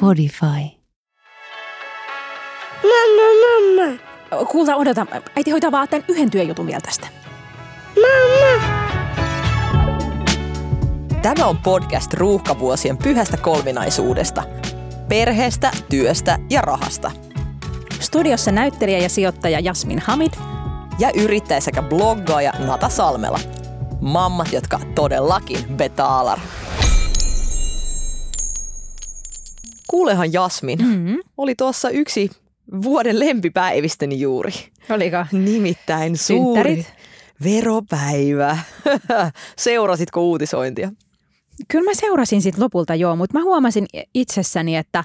Podify. Mamma, mamma. Kuulta, odota. Äiti hoitaa vaan tämän yhden työjutun vielä tästä. Mamma. Tämä on podcast ruuhkavuosien pyhästä kolminaisuudesta. Perheestä, työstä ja rahasta. Studiossa näyttelijä ja sijoittaja Jasmin Hamid. Ja yrittäjä sekä bloggaaja Nata Salmela. Mammat, jotka todellakin betaalar. Kuulehan Jasmin, Mm-hmm. oli tuossa yksi vuoden lempipäivistäni juuri. Oliko? Nimittäin suuri Synttärit? veropäivä. Seurasitko uutisointia? Kyllä mä seurasin sit lopulta joo, mutta mä huomasin itsessäni, että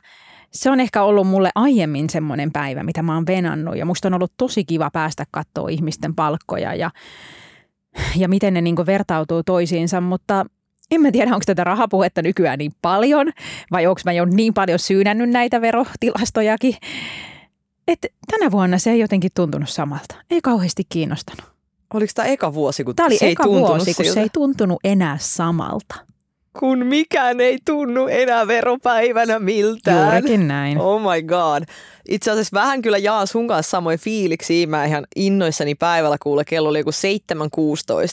se on ehkä ollut mulle aiemmin semmoinen päivä, mitä mä oon venannut. Ja musta on ollut tosi kiva päästä katsoa ihmisten palkkoja ja, ja miten ne niinku vertautuu toisiinsa, mutta en mä tiedä, onko tätä rahapuhetta nykyään niin paljon vai onko mä jo niin paljon syynännyt näitä verotilastojakin. Että tänä vuonna se ei jotenkin tuntunut samalta. Ei kauheasti kiinnostanut. Oliko tämä eka vuosi, kun Tämä oli se ei eka tuntunut vuosi, kun siltä? se ei tuntunut enää samalta. Kun mikään ei tunnu enää veropäivänä miltään. Juurikin näin. Oh my god. Itse asiassa vähän kyllä jaan sun kanssa samoin fiiliksi. Mä ihan innoissani päivällä kuule, kello oli joku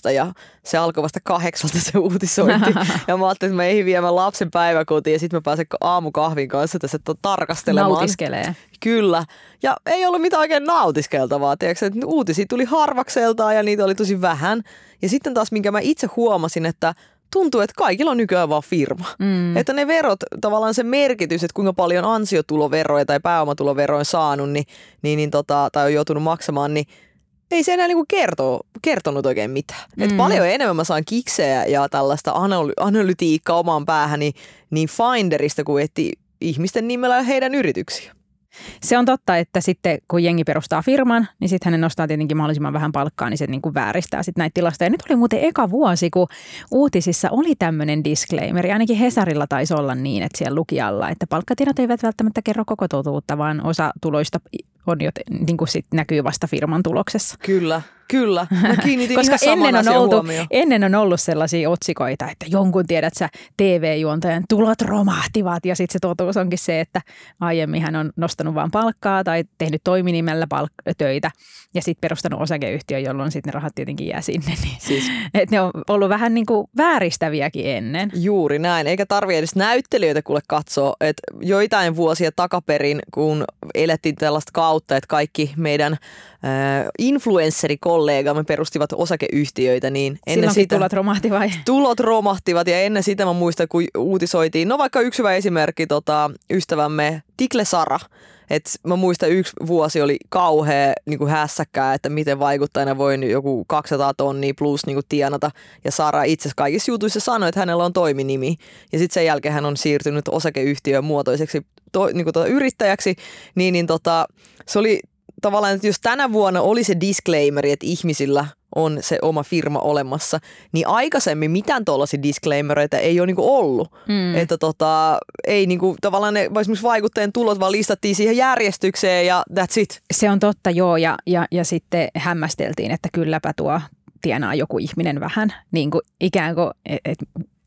7.16 ja se alkoi vasta kahdeksalta se uutisointi. ja mä ajattelin, että mä ehdin viemään lapsen päiväkotiin ja sitten mä pääsen aamukahvin kanssa tässä tarkastelemaan. Nautiskelee. Kyllä. Ja ei ollut mitään oikein nautiskeltavaa. Tiedätkö, että uutisia tuli harvakseltaan ja niitä oli tosi vähän. Ja sitten taas, minkä mä itse huomasin, että tuntuu, että kaikilla on nykyään vaan firma. Mm. Että ne verot, tavallaan se merkitys, että kuinka paljon ansiotuloveroja tai pääomatuloveroja on saanut niin, niin, niin tota, tai on joutunut maksamaan, niin ei se enää niinku kerto, kertonut oikein mitään. Mm. Et paljon enemmän mä saan kiksejä ja tällaista analy- analytiikkaa omaan päähäni niin Finderista kuin etti ihmisten nimellä heidän yrityksiä. Se on totta, että sitten kun jengi perustaa firman, niin sitten hänen nostaa tietenkin mahdollisimman vähän palkkaa, niin se niin kuin vääristää sitten näitä tilastoja. Nyt oli muuten eka vuosi, kun uutisissa oli tämmöinen disclaimer, ainakin Hesarilla taisi olla niin, että siellä luki alla, että palkkatiedot eivät välttämättä kerro koko totuutta, vaan osa tuloista on jo, niin kuin sit näkyy vasta firman tuloksessa. Kyllä, kyllä. Mä kiinnitin Koska ihan ennen on, oltu, huomioon. ennen on ollut sellaisia otsikoita, että jonkun tiedät sä TV-juontajan tulot romahtivat ja sitten se totuus onkin se, että aiemmin hän on nostanut vain palkkaa tai tehnyt toiminimellä palk- töitä ja sitten perustanut osakeyhtiö, jolloin sitten ne rahat tietenkin jää sinne. Niin, Siis et ne on ollut vähän niin kuin vääristäviäkin ennen. Juuri näin, eikä tarvi edes näyttelijöitä kuule katsoa, että joitain vuosia takaperin, kun elettiin tällaista kautta, että kaikki meidän äh, influensserikollegamme perustivat osakeyhtiöitä, niin ennen Silloinkin sitä... tulot romahti vai? tulot romahtivat ja ennen sitä mä muistan, kun uutisoitiin, no vaikka yksi hyvä esimerkki, tota, ystävämme Tikle Sara, et mä muistan yksi vuosi oli kauhea niin kuin hässäkkää, että miten vaikuttajana voi joku 200 tonnia plus niin kuin tienata. Ja Sara itse kaikissa jutuissa sanoi, että hänellä on toiminimi. Ja sitten sen jälkeen hän on siirtynyt osakeyhtiön muotoiseksi to, niin kuin tota, yrittäjäksi. Niin, niin tota, se oli tavallaan, että jos tänä vuonna oli se disclaimeri, että ihmisillä on se oma firma olemassa, niin aikaisemmin mitään tuollaisia disclaimereita ei ole niinku ollut. Mm. Että tota, ei niinku, tavallaan ne esimerkiksi vaikuttajien tulot vaan listattiin siihen järjestykseen ja that's it. Se on totta, joo, ja, ja, ja sitten hämmästeltiin, että kylläpä tuo tienaa joku ihminen vähän, niin kuin ikään kuin, et, et,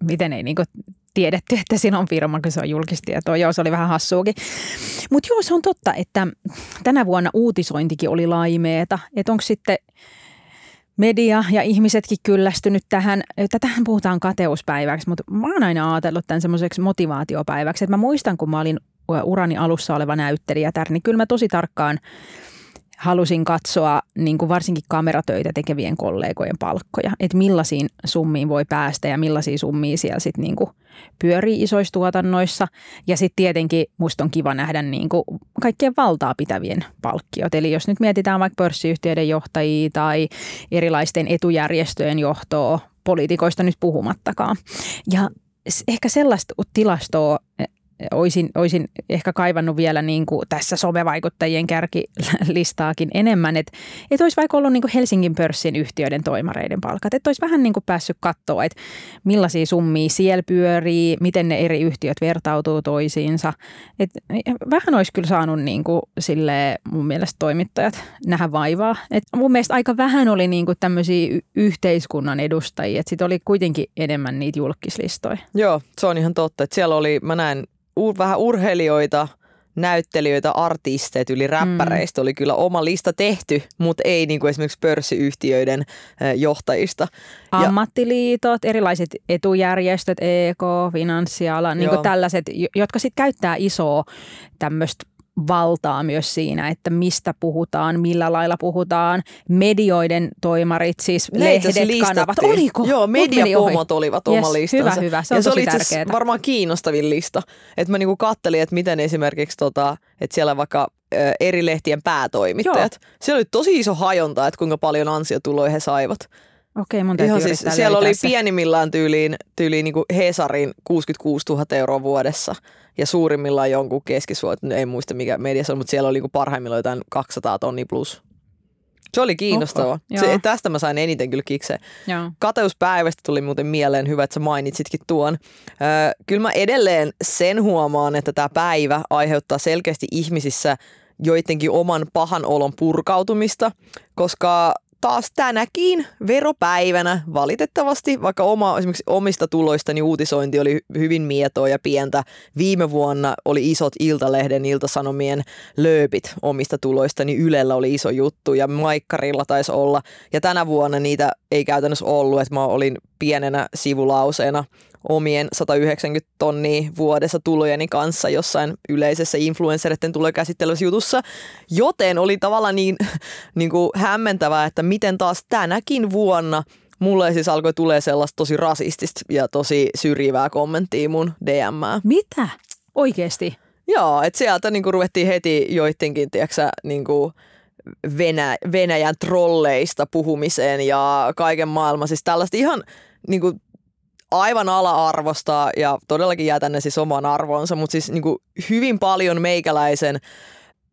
miten ei niin kuin tiedetty, että siinä on firma, kun se on julkistietoa. Joo, se oli vähän hassuukin. Mutta joo, se on totta, että tänä vuonna uutisointikin oli laimeeta. Että onko sitten media ja ihmisetkin kyllästynyt tähän, että tähän puhutaan kateuspäiväksi, mutta mä oon aina ajatellut tämän semmoiseksi motivaatiopäiväksi, että mä muistan, kun mä olin urani alussa oleva näyttelijätär, niin kyllä mä tosi tarkkaan halusin katsoa niin kuin varsinkin kameratöitä tekevien kollegojen palkkoja, että millaisiin summiin voi päästä ja millaisia summia siellä sitten niin kuin pyörii isoissa tuotannoissa. Ja sitten tietenkin musta on kiva nähdä niin kuin kaikkien valtaa pitävien palkkiot. Eli jos nyt mietitään vaikka pörssiyhtiöiden johtajia tai erilaisten etujärjestöjen johtoa, poliitikoista nyt puhumattakaan. Ja ehkä sellaista tilastoa olisin, olisin ehkä kaivannut vielä niin kuin tässä somevaikuttajien kärkilistaakin enemmän, että, että olisi vaikka ollut niin kuin Helsingin pörssin yhtiöiden toimareiden palkat, että olisi vähän niin kuin päässyt katsoa, että millaisia summia siellä pyörii, miten ne eri yhtiöt vertautuu toisiinsa. että vähän olisi kyllä saanut niin kuin sille mun mielestä toimittajat nähdä vaivaa. Et mun mielestä aika vähän oli niin kuin tämmöisiä yhteiskunnan edustajia, että sitten oli kuitenkin enemmän niitä julkislistoja. Joo, se on ihan totta. Että siellä oli, mä näen ur, vähän urheilijoita, näyttelijöitä, artisteet yli räppäreistä mm. oli kyllä oma lista tehty, mutta ei niin kuin esimerkiksi pörssiyhtiöiden johtajista. Ammattiliitot, erilaiset etujärjestöt, EK, finanssiala, niin kuin tällaiset, jotka sitten käyttää isoa tämmöistä valtaa myös siinä, että mistä puhutaan, millä lailla puhutaan. Medioiden toimarit, siis ne lehdet, kanavat. Oliko? Joo, mediapomot olivat yes, oma listansa. Hyvä, hyvä. Se on ja se oli varmaan kiinnostavin lista. Että mä niinku kattelin, että miten esimerkiksi, tota, että siellä vaikka eri lehtien päätoimittajat. Joo. Siellä oli tosi iso hajonta, että kuinka paljon ansiotuloja he saivat. Okei, mun Ihan siis, Siellä oli se. pienimmillään tyyliin, tyyliin niin kuin Hesarin 66 000 euroa vuodessa ja suurimmillaan jonkun keskisuot, ei muista mikä mediassa on, mutta siellä oli niin kuin parhaimmillaan jotain 200 tonni plus. Se oli kiinnostava. Se, tästä mä sain eniten kyllä kikse. Kateuspäivästä tuli muuten mieleen, hyvä, että sä mainitsitkin tuon. Öö, kyllä mä edelleen sen huomaan, että tämä päivä aiheuttaa selkeästi ihmisissä joidenkin oman pahan olon purkautumista, koska taas tänäkin veropäivänä valitettavasti, vaikka oma, esimerkiksi omista tuloistani uutisointi oli hyvin mietoa ja pientä. Viime vuonna oli isot Iltalehden, Iltasanomien lööpit omista tuloistani. Ylellä oli iso juttu ja Maikkarilla taisi olla. Ja tänä vuonna niitä ei käytännössä ollut, että mä olin pienenä sivulauseena omien 190 tonnia vuodessa tulojeni kanssa jossain yleisessä influenssereiden tulee käsittelyssä jutussa. Joten oli tavallaan niin, niin kuin hämmentävää, että miten taas tänäkin vuonna mulle siis alkoi tulee sellaista tosi rasistista ja tosi syrjivää kommenttia mun DMää. Mitä? Oikeesti? Joo, että sieltä niin kuin ruvettiin heti joidenkin, tiedätkö, niin kuin Venä, Venäjän trolleista puhumiseen ja kaiken maailman. Siis tällaista ihan niin kuin aivan ala-arvosta ja todellakin jätän ne siis oman arvonsa, mutta siis niin kuin hyvin paljon meikäläisen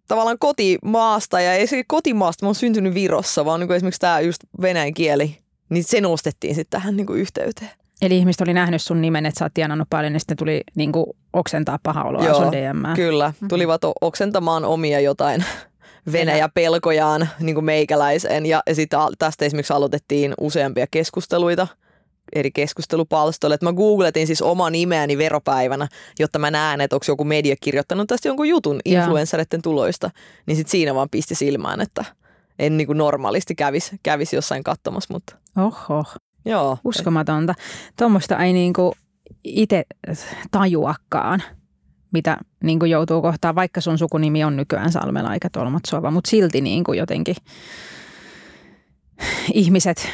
tavallaan kotimaasta ja ei se kotimaasta, mä oon syntynyt Virossa, vaan niin kuin esimerkiksi tämä just venäjän kieli, niin se nostettiin sitten tähän niin kuin yhteyteen. Eli ihmiset oli nähnyt sun nimen, että sä oot tienannut paljon, niin sitten tuli niin kuin oksentaa paha oloa Joo, sun DM. kyllä. Mhm. Tulivat oksentamaan omia jotain Venäjä-pelkojaan niin kuin meikäläiseen. Ja, ja sitten tästä esimerkiksi aloitettiin useampia keskusteluita – eri keskustelupalstoille. Että mä googletin siis omaa nimeäni veropäivänä, jotta mä näen, että onko joku media kirjoittanut tästä jonkun jutun influenssareiden tuloista. Niin sit siinä vaan pisti silmään, että en niin kuin normaalisti kävisi kävis jossain katsomassa. Mutta. Oho. Joo. Uskomatonta. Tuommoista ei niin kuin itse tajuakaan mitä niin kuin joutuu kohtaan, vaikka sun sukunimi on nykyään Salmela eikä Tolmatsova, mutta silti niin kuin jotenkin ihmiset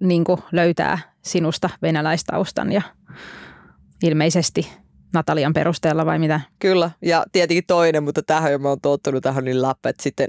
niin löytää sinusta venäläistaustan ja ilmeisesti Natalian perusteella vai mitä? Kyllä, ja tietenkin toinen, mutta tähän mä oon tottunut tähän niin läppä, että sitten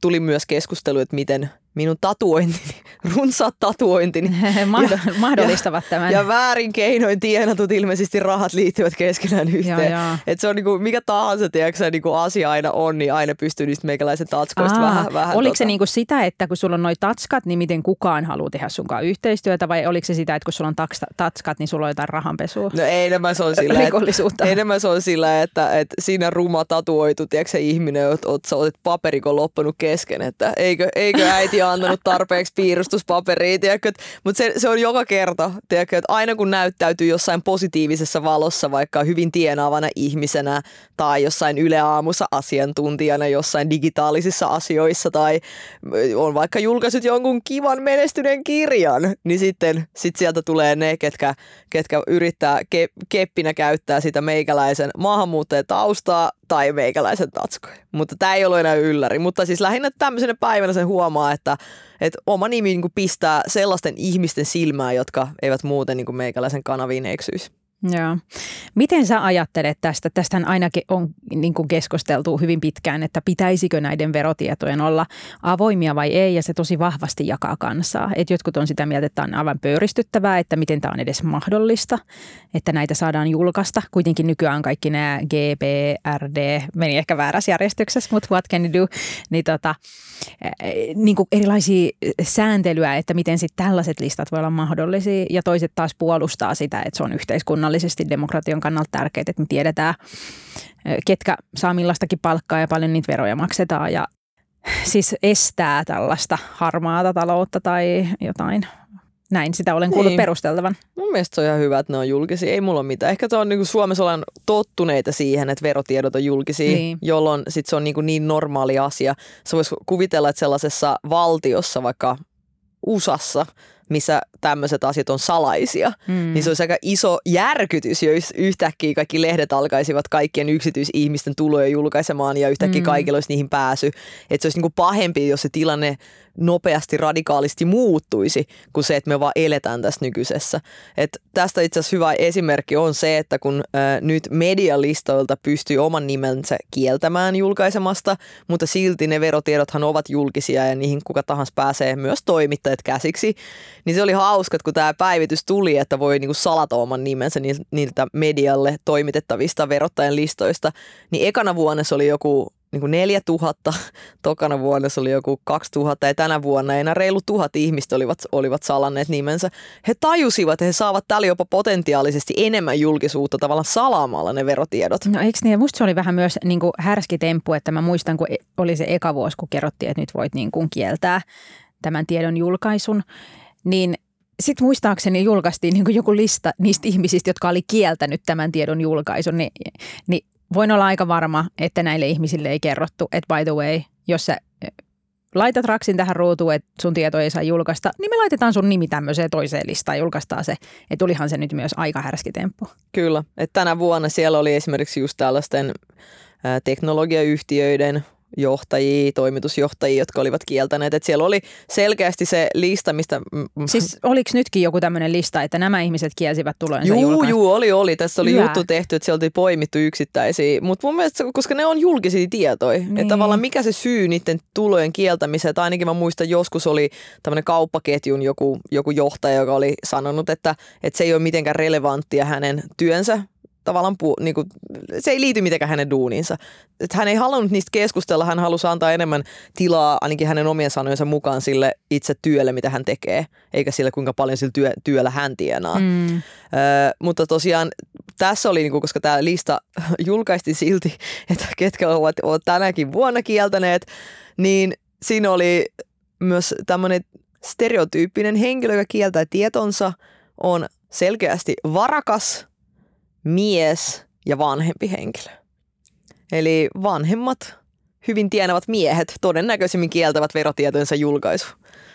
tuli myös keskustelu, että miten minun tatuointini, runsaat tatuointini. Mahdollistavat ja, tämän. Ja väärin keinoin tienatut ilmeisesti rahat liittyvät keskenään yhteen. Että se on niinku, mikä tahansa tiedätkö, niinku asia aina on, niin aina pystyy niistä meikäläisen tatskoista Aa, vähän, vähän. Oliko tota... se niinku sitä, että kun sulla on noin tatskat, niin miten kukaan haluaa tehdä sunkaan yhteistyötä vai oliko se sitä, että kun sulla on tatskat, niin sulla on jotain rahanpesua? No enemmän se on sillä, että, enemmän se on sillä, että, että siinä ruma tatuoitu, tiedätkö, se ihminen, että oot, oot paperikon loppunut kesken, että eikö, eikö äiti antanut tarpeeksi piirustuspaperia, tiedätkö, mutta se, se, on joka kerta, tiedätkö, että aina kun näyttäytyy jossain positiivisessa valossa, vaikka hyvin tienaavana ihmisenä tai jossain yleaamussa asiantuntijana jossain digitaalisissa asioissa tai on vaikka julkaisut jonkun kivan menestyneen kirjan, niin sitten sit sieltä tulee ne, ketkä, ketkä yrittää ke, keppinä käyttää sitä meikäläisen maahanmuuttajan taustaa tai meikäläisen tatskoja. Mutta tämä ei ole enää ylläri. Mutta siis lähinnä tämmöisenä päivänä sen huomaa, että, että oma nimi niin pistää sellaisten ihmisten silmään, jotka eivät muuten niin meikäläisen kanaviin eksyisi. Joo. Miten sä ajattelet tästä? Tästähän ainakin on niin kuin keskusteltu hyvin pitkään, että pitäisikö näiden verotietojen olla avoimia vai ei, ja se tosi vahvasti jakaa kansaa. Et jotkut on sitä mieltä, että on aivan pöyristyttävää, että miten tämä on edes mahdollista, että näitä saadaan julkaista. Kuitenkin nykyään kaikki nämä GPRD, meni ehkä väärässä järjestyksessä, mutta what can you do, niin, tota, niin kuin erilaisia sääntelyä, että miten sitten tällaiset listat voi olla mahdollisia, ja toiset taas puolustaa sitä, että se on yhteiskunnan yhteiskunnallisesti demokratian kannalta tärkeää, että me tiedetään, ketkä saa millaistakin palkkaa ja paljon niitä veroja maksetaan ja siis estää tällaista harmaata taloutta tai jotain. Näin sitä olen kuullut niin. perusteltavan. Mun mielestä se on ihan hyvä, että ne on julkisia. Ei mulla ole mitään. Ehkä on, niin Suomessa ollaan tottuneita siihen, että verotiedot on julkisia, niin. jolloin sit se on niin, niin normaali asia. Sä vois kuvitella, että sellaisessa valtiossa, vaikka USAssa, missä tämmöiset asiat on salaisia, mm. niin se olisi aika iso järkytys, jos yhtäkkiä kaikki lehdet alkaisivat kaikkien yksityisihmisten tuloja julkaisemaan ja yhtäkkiä mm. kaikilla olisi niihin pääsy. Että se olisi niinku pahempi, jos se tilanne nopeasti, radikaalisti muuttuisi kuin se, että me vaan eletään tässä nykyisessä. Et tästä itse asiassa hyvä esimerkki on se, että kun ä, nyt medialistoilta pystyy oman nimensä kieltämään julkaisemasta, mutta silti ne verotiedothan ovat julkisia ja niihin kuka tahansa pääsee myös toimittajat käsiksi, niin se oli hauska, kun tämä päivitys tuli, että voi niinku salata oman nimensä niiltä medialle toimitettavista verottajan listoista, niin ekana vuonna se oli joku niin kuin 4000, tokana vuonna se oli joku 2000 ja tänä vuonna enää reilu tuhat ihmistä olivat, olivat salanneet nimensä. He tajusivat, että he saavat tällä jopa potentiaalisesti enemmän julkisuutta tavallaan salaamalla ne verotiedot. No eikö niin? Musta se oli vähän myös niin kuin härski temppu, että mä muistan, kun e- oli se eka vuosi, kun kerrottiin, että nyt voit niin kuin kieltää tämän tiedon julkaisun, niin sitten muistaakseni julkaistiin niin joku lista niistä ihmisistä, jotka oli kieltänyt tämän tiedon julkaisun, niin, niin voin olla aika varma, että näille ihmisille ei kerrottu, että by the way, jos sä laitat raksin tähän ruutuun, että sun tieto ei saa julkaista, niin me laitetaan sun nimi tämmöiseen toiseen listaan julkaistaan se. Että tulihan se nyt myös aika härski temppu. Kyllä, että tänä vuonna siellä oli esimerkiksi just tällaisten teknologiayhtiöiden johtajia, toimitusjohtajia, jotka olivat kieltäneet. Että siellä oli selkeästi se lista, mistä... Siis oliko nytkin joku tämmöinen lista, että nämä ihmiset kielsivät tulojensa Juu, juu, oli, oli. Tässä oli Hyvä. juttu tehty, että sieltä oli poimittu yksittäisiä. Mutta mun mielestä, koska ne on julkisia tietoja, niin. että tavallaan mikä se syy niiden tulojen kieltämiseen, tai ainakin mä muistan, joskus oli tämmöinen kauppaketjun joku, joku johtaja, joka oli sanonut, että, että se ei ole mitenkään relevanttia hänen työnsä tavallaan, pu, niin kuin, se ei liity mitenkään hänen duuniinsa. Et hän ei halunnut niistä keskustella, hän halusi antaa enemmän tilaa ainakin hänen omien sanojensa mukaan sille itse työlle, mitä hän tekee, eikä sille kuinka paljon sillä työ, työllä hän tienaa. Mm. Ö, mutta tosiaan tässä oli, niin kuin, koska tämä lista julkaistiin silti, että ketkä ovat, ovat tänäkin vuonna kieltäneet, niin siinä oli myös tämmöinen stereotyyppinen henkilö, joka kieltää tietonsa, on selkeästi varakas – mies ja vanhempi henkilö. Eli vanhemmat, hyvin tienavat miehet todennäköisemmin kieltävät verotietojensa julkaisu.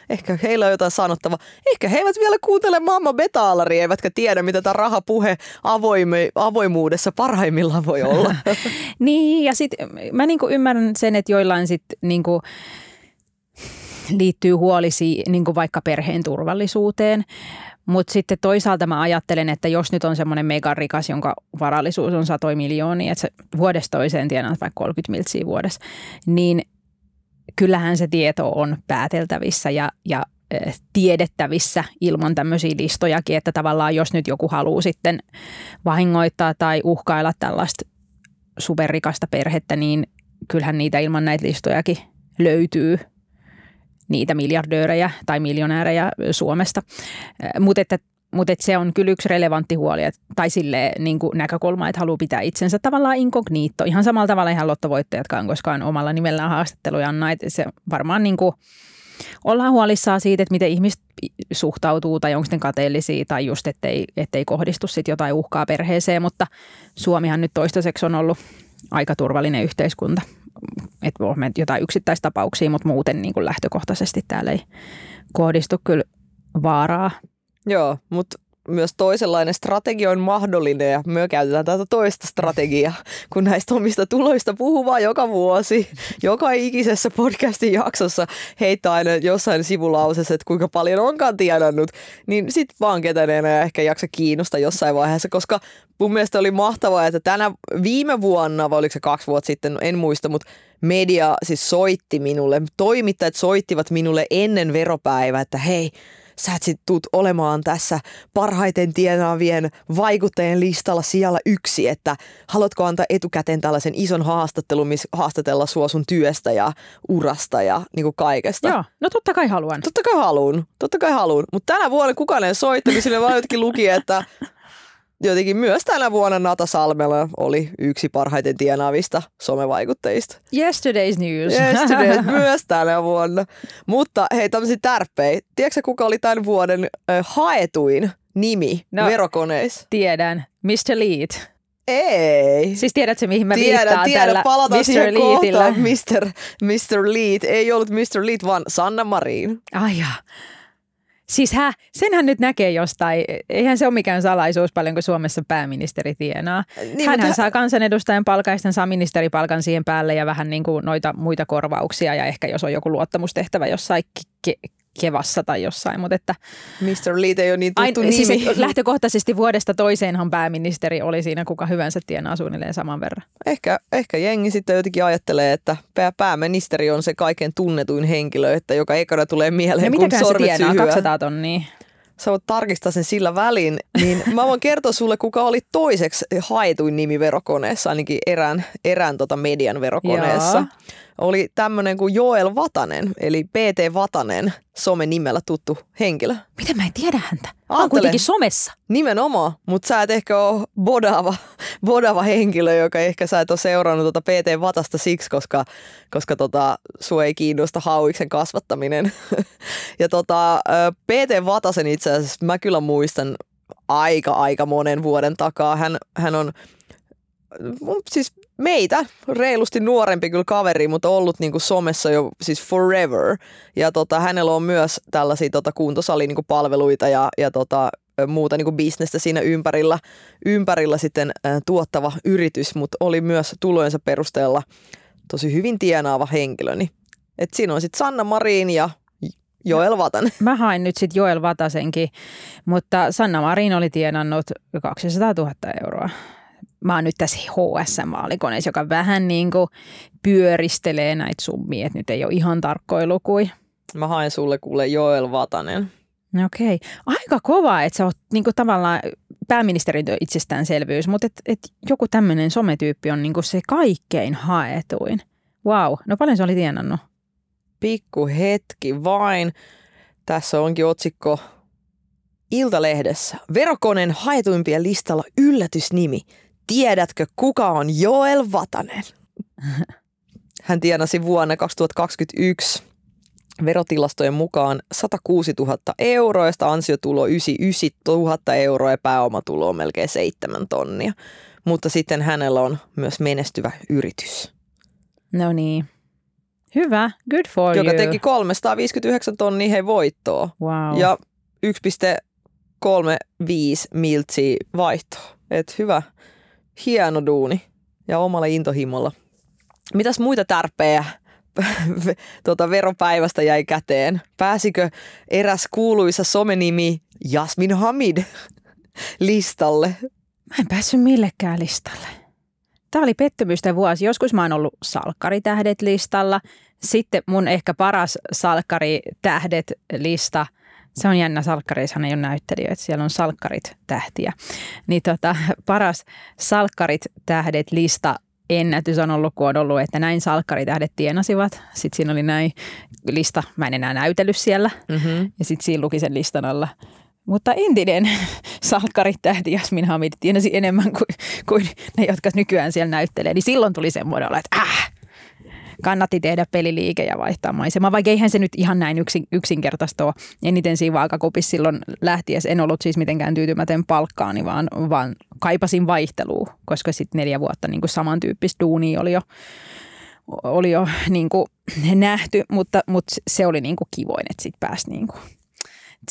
Ehkä heillä on jotain sanottavaa. Ehkä he eivät vielä kuuntele mamma betaalaria, eivätkä tiedä, mitä tämä rahapuhe avoime, avoimuudessa parhaimmillaan voi olla. niin, ja sitten mä niinku ymmärrän sen, että joillain sitten niinku liittyy huolisi niinku vaikka perheen turvallisuuteen. Mutta sitten toisaalta mä ajattelen, että jos nyt on semmoinen megarikas, jonka varallisuus on satoi miljoonia, että se vuodesta toiseen tienaa vaikka 30 miltsiä vuodessa, niin kyllähän se tieto on pääteltävissä ja, ja tiedettävissä ilman tämmöisiä listojakin, että tavallaan jos nyt joku haluaa sitten vahingoittaa tai uhkailla tällaista superrikasta perhettä, niin kyllähän niitä ilman näitä listojakin löytyy – niitä miljardöörejä tai miljonäärejä Suomesta. Mutta että mutta se on kyllä yksi relevantti huoli, et, tai sille niin näkökulma, että haluaa pitää itsensä tavallaan inkognito. Ihan samalla tavalla ihan lottovoittajatkaan koskaan omalla nimellään haastatteluja anna. Et se varmaan niin kuin, ollaan huolissaan siitä, että miten ihmiset suhtautuu tai onko ne kateellisia tai just ettei, ettei kohdistu sit jotain uhkaa perheeseen, mutta Suomihan nyt toistaiseksi on ollut aika turvallinen yhteiskunta että on jotain yksittäistapauksia, mutta muuten niin kuin lähtökohtaisesti täällä ei kohdistu kyllä vaaraa. Joo, mutta myös toisenlainen strategia on mahdollinen ja me käytetään tätä toista strategiaa, kun näistä omista tuloista puhuu vaan joka vuosi, joka ikisessä podcastin jaksossa heittää aina jossain sivulausessa, että kuinka paljon onkaan tienannut, niin sit vaan ketään ei enää ehkä jaksa kiinnosta jossain vaiheessa, koska mun mielestä oli mahtavaa, että tänä viime vuonna, vai oliko se kaksi vuotta sitten, en muista, mutta media siis soitti minulle, toimittajat soittivat minulle ennen veropäivää, että hei, sä et sit tuut olemaan tässä parhaiten tienaavien vaikuttajien listalla siellä yksi, että haluatko antaa etukäteen tällaisen ison haastattelun, missä haastatella sua sun työstä ja urasta ja niin kuin kaikesta. Joo, no totta kai haluan. Totta kai haluun, totta kai haluun. Mutta tänä vuonna kukaan ei soittanut, sille vaan jotenkin luki, että jotenkin myös tänä vuonna Nata Salmela oli yksi parhaiten tienaavista somevaikuttajista. Yesterday's news. Yesterday, myös tänä vuonna. Mutta hei, tämmöisiä tärppejä. Tiedätkö kuka oli tämän vuoden äh, haetuin nimi No. verokoneissa? Tiedän. Mr. Lead. Ei. Siis tiedätkö, mihin mä tiedän, viittaan tiedän. tällä Palataan Mr. siihen Leadillä? kohtaan. Mr. Mr. Lead. Ei ollut Mr. Lead, vaan Sanna Marin. Ai jaa. Siis hä, senhän nyt näkee jostain. Eihän se ole mikään salaisuus paljon, kun Suomessa pääministeri tienaa. Niin, Niin, Hänhän mutta- saa kansanedustajan palkaisten, saa ministeripalkan siihen päälle ja vähän niin kuin noita muita korvauksia ja ehkä jos on joku luottamustehtävä jossain ke- kevassa tai jossain. Mutta että Mr. Lead ei ole niin tuttu ain, nimi. siis lähtökohtaisesti vuodesta toiseenhan pääministeri oli siinä kuka hyvänsä tienaa suunnilleen saman verran. ehkä, ehkä jengi sitten jotenkin ajattelee, että pää- pääministeri on se kaiken tunnetuin henkilö, että joka ekana tulee mieleen, Ja kun mitäkään se sormet tienaa? syhyää. 200 tonnia. Sä voit tarkistaa sen sillä välin, niin mä voin kertoa sulle, kuka oli toiseksi haetuin nimi verokoneessa, ainakin erään, erään tota median verokoneessa. Joo. Oli tämmöinen kuin Joel Vatanen, eli PT Vatanen, some nimellä tuttu henkilö. Miten mä en tiedä häntä? Mä oon kuitenkin somessa. Nimenomaan, mutta sä et ehkä ole bodava, bodava henkilö, joka ehkä sä et ole seurannut tuota PT Vatasta siksi, koska, koska tota, sua ei kiinnosta hauiksen kasvattaminen. ja tota, PT Vatasen itse asiassa mä kyllä muistan aika, aika monen vuoden takaa. Hän, hän on mun- siis meitä reilusti nuorempi kyllä kaveri, mutta ollut niinku somessa jo siis forever. Ja tota, hänellä on myös tällaisia tota, kuntosali niinku palveluita ja, ja tota, muuta niinku bisnestä siinä ympärillä, ympärillä sitten ä, tuottava yritys, mutta oli myös tulojensa perusteella tosi hyvin tienaava henkilö. Niin, et siinä on sitten Sanna Marin ja Joel Vatanen. Mä hain nyt sitten Joel Vatasenkin, mutta Sanna Marin oli tienannut 200 000 euroa. Mä oon nyt tässä HSM-maalikoneessa, joka vähän niin kuin pyöristelee näitä summia, että nyt ei ole ihan tarkkoja lukuja. Mä haen sulle kuule Joel Vatanen. No Okei. Aika kova, että sä oot niinku tavallaan pääministerin itsestäänselvyys, mutta et, et joku tämmöinen sometyyppi on niinku se kaikkein haetuin. Wow. No paljon se oli tienannut? Pikku hetki vain. Tässä onkin otsikko Iltalehdessä. Verokoneen haetuimpien listalla yllätysnimi. Tiedätkö, kuka on Joel Vatanen? Hän tienasi vuonna 2021 verotilastojen mukaan 106 000 euroa, josta ansiotulo 99 000 euroa ja pääomatulo on melkein 7 tonnia. Mutta sitten hänellä on myös menestyvä yritys, No niin. Hyvä. Good for joka you. teki 359 tonnia hei voittoa. wow. ja 1,35 miltsiä vaihtoa. Et hyvä, hieno duuni ja omalla intohimolla. Mitäs muita tärpejä tuota veropäivästä jäi käteen? Pääsikö eräs kuuluisa somenimi Jasmin Hamid listalle? Mä en päässyt millekään listalle. Tämä oli pettymysten vuosi. Joskus mä oon ollut salkkaritähdet listalla. Sitten mun ehkä paras salkkaritähdet lista, se on jännä, salkkareissahan ei ole näyttelijöitä, siellä on salkkarit tähtiä. Niin tota, paras salkkarit tähdet lista ennätys on ollut, kun on ollut, että näin salkkaritähdet tienasivat. Sitten siinä oli näin lista, mä en enää näytellyt siellä. Mm-hmm. Ja sitten siinä luki sen listan alla. Mutta entinen salkkaritähti Jasmin Hamid tienasi enemmän kuin, kuin ne, jotka nykyään siellä näyttelee. Niin silloin tuli semmoinen olo, että äh, kannatti tehdä peliliike ja vaihtaa maisemaa. Vaikka eihän se nyt ihan näin yksin, yksinkertaista ole. Eniten siinä vaakakupissa silloin lähtiessä en ollut siis mitenkään tyytymätön palkkaani, vaan, vaan kaipasin vaihtelua, koska sitten neljä vuotta niin samantyyppistä duunia oli jo, oli jo niin kuin nähty, mutta, mutta se oli niin kuin kivoin, että sitten pääsi niin kuin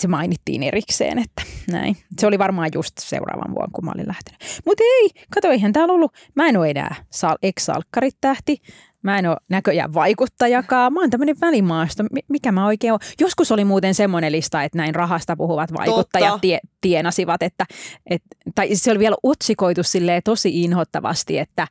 se mainittiin erikseen, että näin. Se oli varmaan just seuraavan vuonna, kun mä olin lähtenyt. Mutta ei, kato, eihän täällä ollut, mä en ole enää sal- ex-salkkaritähti, Mä en ole näköjään vaikuttajakaan. Mä oon tämmöinen välimaasto. Mikä mä oikein oon? Joskus oli muuten semmoinen lista, että näin rahasta puhuvat vaikuttajat tie, tienasivat. Että, et, tai se oli vielä otsikoitu silleen tosi inhottavasti, että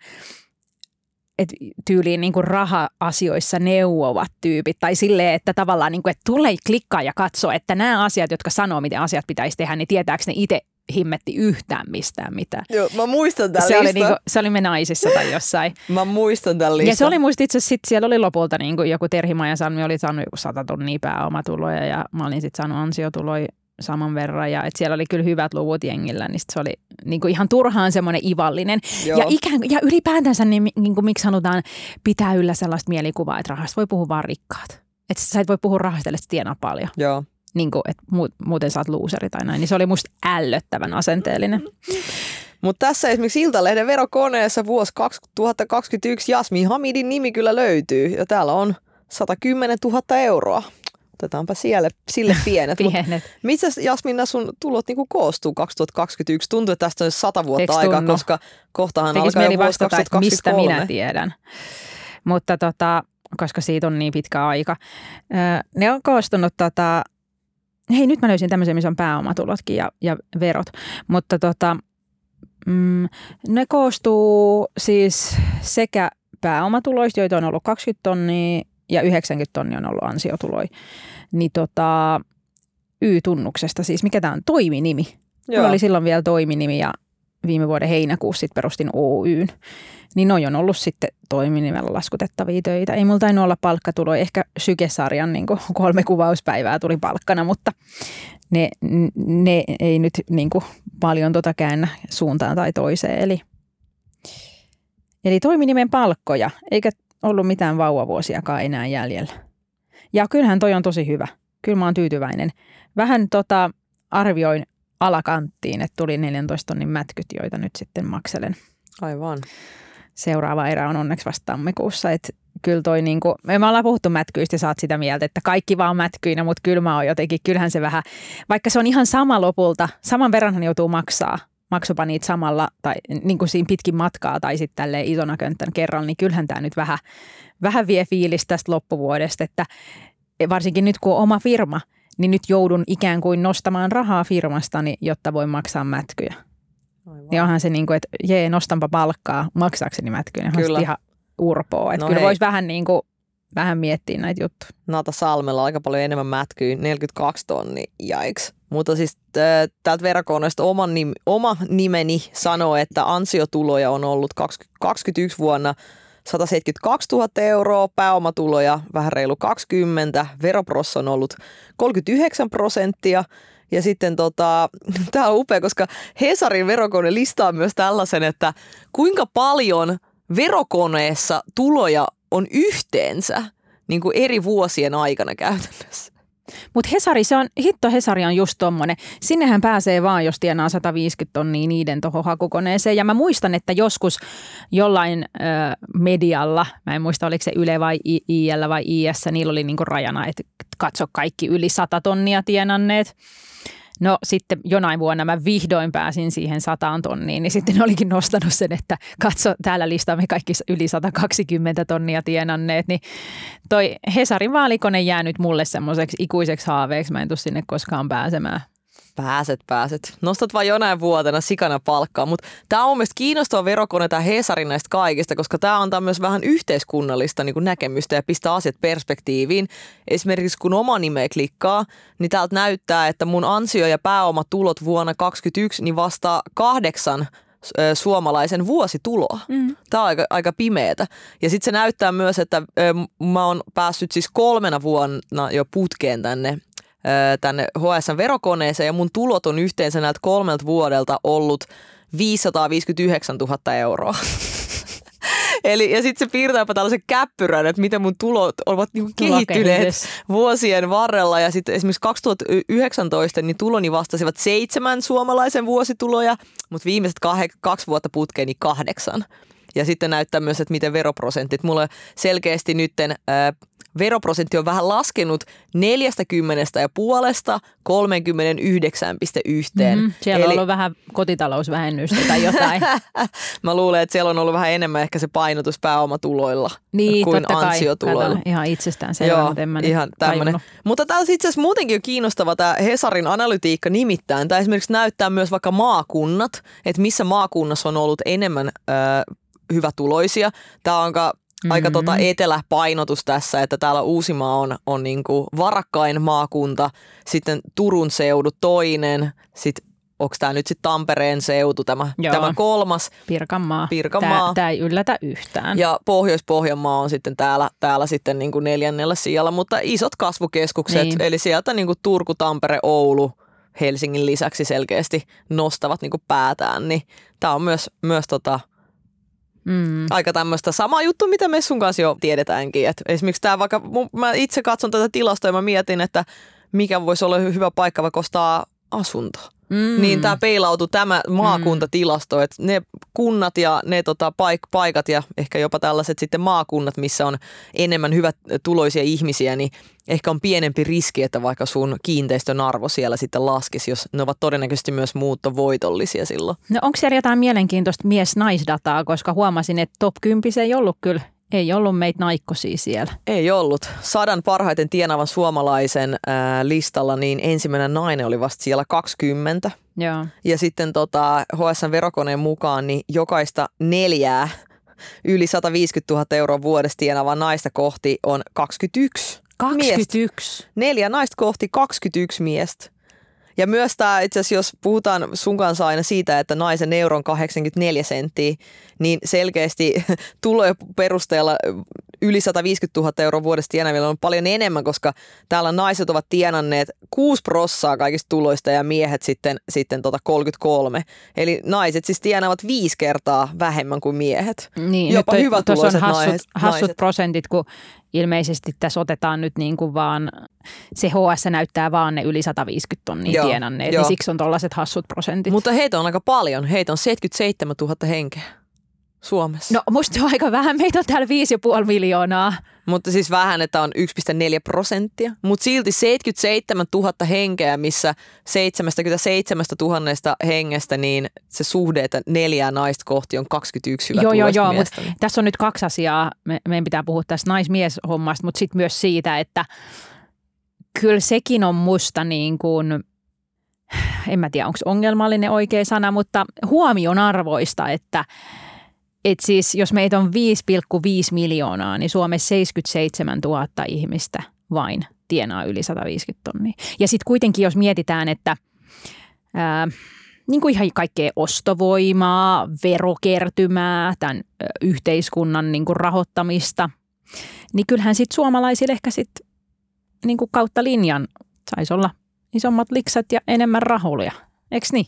et tyyliin niin kuin raha-asioissa neuvovat tyypit. Tai silleen, että tavallaan niin kuin, että tulee klikkaa ja katso, että nämä asiat, jotka sanoo, miten asiat pitäisi tehdä, niin tietääkö ne itse himmetti yhtään mistään mitään. Joo, mä muistan tämän se oli, niinku, se oli me naisissa tai jossain. mä muistan tämän listan. Ja se oli muista itse asiassa, siellä oli lopulta niinku joku Terhima ja Sanmi oli saanut joku sata tonnia pääomatuloja ja mä olin sitten saanut ansiotuloja saman verran ja et siellä oli kyllä hyvät luvut jengillä, niin se oli niinku ihan turhaan semmoinen ivallinen. Joo. Ja, ikään, ja ylipäätänsä, niin, niin kuin, miksi sanotaan, pitää yllä sellaista mielikuvaa, että rahasta voi puhua vaan rikkaat. Että sä et voi puhua rahasta, että tienaa paljon. Joo niin kuin, että muuten sä oot luuseri tai näin, niin se oli musta ällöttävän asenteellinen. Mutta tässä esimerkiksi Iltalehden verokoneessa vuosi 2021 Jasmi Hamidin nimi kyllä löytyy ja täällä on 110 000 euroa. Otetaanpa siellä, sille pienet. pienet. Missä Jasminna sun tulot niinku koostuu 2021? Tuntuu, että tästä on sata vuotta aikaa, koska kohtahan Tekis alkaa jo vuosi vastata, 2023. mistä minä tiedän. Mutta tota, koska siitä on niin pitkä aika. Ne on koostunut tota, hei nyt mä löysin tämmöisen, missä on pääomatulotkin ja, ja verot, mutta tota, mm, ne koostuu siis sekä pääomatuloista, joita on ollut 20 tonnia ja 90 tonnia on ollut ansiotuloja, niin tota, Y-tunnuksesta siis, mikä tämä on, toiminimi. Joo. Mulla oli silloin vielä toiminimi ja viime vuoden heinäkuussa sitten perustin Oyn niin noi on ollut sitten toiminimellä laskutettavia töitä. Ei mulla tainnut olla palkkatulo, ehkä sykesarjan niin kolme kuvauspäivää tuli palkkana, mutta ne, ne ei nyt niin paljon tota käännä suuntaan tai toiseen. Eli, eli toiminimen palkkoja, eikä ollut mitään vauvavuosiakaan enää jäljellä. Ja kyllähän toi on tosi hyvä. Kyllä mä oon tyytyväinen. Vähän tota, arvioin alakanttiin, että tuli 14 tonnin mätkyt, joita nyt sitten makselen. Aivan seuraava erä on onneksi vasta tammikuussa. Että kyllä toi niinku, me ollaan puhuttu mätkyistä ja saat sitä mieltä, että kaikki vaan mätkyinä, mutta kyllä mä oon jotenkin, kyllähän se vähän, vaikka se on ihan sama lopulta, saman verranhan joutuu maksaa, maksupa niitä samalla tai niin kuin siinä pitkin matkaa tai sitten tälleen isona könttän kerralla, niin kyllähän tämä nyt vähän, vähän vie fiilistä tästä loppuvuodesta, että varsinkin nyt kun on oma firma, niin nyt joudun ikään kuin nostamaan rahaa firmastani, jotta voin maksaa mätkyjä. Aivan. Niin onhan se niin kuin, että jee, nostanpa palkkaa, maksaakseni mätkyyn. Kyllä. ihan urpoa. Että no kyllä voisi vähän niin kuin, vähän miettiä näitä juttuja. Nata Salmella aika paljon enemmän mätkyy, 42 tonni, jaiks. Mutta siis äh, täältä verkoneesta oma, nim, oma nimeni sanoo, että ansiotuloja on ollut 20, 21 vuonna 172 000 euroa, pääomatuloja vähän reilu 20, veroprossa on ollut 39 prosenttia ja sitten tota, tämä on upea, koska Hesarin verokone listaa myös tällaisen, että kuinka paljon verokoneessa tuloja on yhteensä niin kuin eri vuosien aikana käytännössä. Mutta Hesari, se on, hitto Hesari on just tommonen. Sinnehän pääsee vaan, jos tienaa 150 tonnia niiden tuohon hakukoneeseen. Ja mä muistan, että joskus jollain ö, medialla, mä en muista oliko se Yle vai IL vai IS, niillä oli niinku rajana, että katso kaikki yli 100 tonnia tienanneet. No sitten jonain vuonna mä vihdoin pääsin siihen sataan tonniin, niin sitten olikin nostanut sen, että katso täällä listaamme kaikki yli 120 tonnia tienanneet, niin toi Hesarin vaalikone jää nyt mulle semmoiseksi ikuiseksi haaveeksi, mä en tule sinne koskaan pääsemään. Pääset, pääset. Nostat vain jonain vuotena sikana palkkaa, mutta tämä on mielestäni kiinnostava verokone tämä Hesarin näistä kaikista, koska tämä antaa myös vähän yhteiskunnallista niin kuin näkemystä ja pistää asiat perspektiiviin. Esimerkiksi kun oma nimeä klikkaa, niin täältä näyttää, että mun ansio- ja pääomatulot vuonna 2021 niin vastaa kahdeksan suomalaisen vuosituloa. Mm. Tämä on aika, aika pimeätä. Ja sitten se näyttää myös, että mä oon päässyt siis kolmena vuonna jo putkeen tänne tänne HSN-verokoneeseen ja mun tulot on yhteensä näiltä kolmelta vuodelta ollut 559 000 euroa. Eli, ja sitten se piirtääpä tällaisen käppyrän, että miten mun tulot ovat niinku kehittyneet vuosien varrella. Ja sitten esimerkiksi 2019 niin tuloni vastasivat seitsemän suomalaisen vuosituloja, mutta viimeiset kah- kaksi vuotta putkeen niin kahdeksan. Ja sitten näyttää myös, että miten veroprosentit. Mulle selkeästi nytten ää, veroprosentti on vähän laskenut 40 ja puolesta 39,1. Mm, siellä on ollut vähän kotitalousvähennystä tai jotain. Mä luulen, että siellä on ollut vähän enemmän ehkä se painotus pääomatuloilla niin, kuin totta kai. ansiotuloilla. Kato, ihan itsestään selvä, Joo, mutta en mä nyt ihan tämmönen. tajunnut. Mutta tää on itse asiassa muutenkin jo kiinnostava tämä Hesarin analytiikka nimittäin. Tämä esimerkiksi näyttää myös vaikka maakunnat, että missä maakunnassa on ollut enemmän ö, hyvätuloisia. Tämä on aika, mm-hmm. aika tota eteläpainotus tässä, että täällä Uusimaa on, on niinku varakkain maakunta, sitten Turun seudu toinen, sitten onko tämä nyt sitten Tampereen seutu, tämä, Joo. tämä kolmas. Pirkanmaa. Pirkanmaa. Tämä ei yllätä yhtään. Ja Pohjois-Pohjanmaa on sitten täällä, täällä sitten niin kuin neljännellä sijalla, mutta isot kasvukeskukset, Niin. eli sieltä niin kuin Turku, Tampere, Oulu, Helsingin lisäksi selkeästi nostavat niin kuin päätään, niin tämä on myös, myös tota, Mm. aika tämmöistä sama juttu, mitä me sun kanssa jo tiedetäänkin. Et esimerkiksi tämä vaikka, mä itse katson tätä tilastoa ja mä mietin, että mikä voisi olla hyvä paikka vaikka ostaa asunto. Mm. Niin tämä peilautui tämä maakuntatilasto, että ne kunnat ja ne tota, paik- paikat ja ehkä jopa tällaiset sitten maakunnat, missä on enemmän hyvät tuloisia ihmisiä, niin ehkä on pienempi riski, että vaikka sun kiinteistön arvo siellä sitten laskisi, jos ne ovat todennäköisesti myös muuttovoitollisia silloin. No onko siellä jotain mielenkiintoista mies-naisdataa, koska huomasin, että top 10 ei ollut kyllä, ei ollut meitä naikkosia siellä. Ei ollut. Sadan parhaiten tienaavan suomalaisen ää, listalla, niin ensimmäinen nainen oli vasta siellä 20. Joo. Ja sitten tota, HSN verokoneen mukaan niin jokaista neljää yli 150 000 euroa vuodessa tienaavaa naista kohti on 21 miestä. 21. Neljä naista kohti 21 miestä. Ja myös tämä itse asiassa, jos puhutaan sun kanssa aina siitä, että naisen euro on 84 senttiä, niin selkeästi tulojen perusteella yli 150 000 euroa vuodessa tienaavilla on paljon enemmän, koska täällä naiset ovat tienanneet 6 prossaa kaikista tuloista ja miehet sitten, sitten tota 33. Eli naiset siis tienaavat viisi kertaa vähemmän kuin miehet. Niin, Jopa hyvätuloiset tuossa on hassut, naiset- hassut prosentit, kun ilmeisesti tässä otetaan nyt niin kuin vaan, se HS näyttää vaan ne yli 150 tonnia Joo, tienanneet, joo. niin siksi on tollaiset hassut prosentit. Mutta heitä on aika paljon. Heitä on 77 000 henkeä Suomessa. No musta on aika vähän, meitä on täällä 5,5 miljoonaa. Mutta siis vähän, että on 1,4 prosenttia. Mutta silti 77 000 henkeä, missä 77 000 hengestä, niin se suhde, että neljää naista kohti on 21 hyvä Joo, joo, joo, mutta tässä on nyt kaksi asiaa. Me, meidän pitää puhua tästä naismieshommasta, mutta sitten myös siitä, että kyllä sekin on musta niin kuin, en mä tiedä onko ongelmallinen oikea sana, mutta huomionarvoista, että et siis jos meitä on 5,5 miljoonaa, niin Suomessa 77 000 ihmistä vain tienaa yli 150 tonnia. Ja sitten kuitenkin jos mietitään, että ää, niin kuin ihan kaikkea ostovoimaa, verokertymää, tämän yhteiskunnan niin kuin rahoittamista, niin kyllähän sitten suomalaisille ehkä sitten niin kuin kautta linjan saisi olla isommat liksat ja enemmän rahoja. Eikö niin?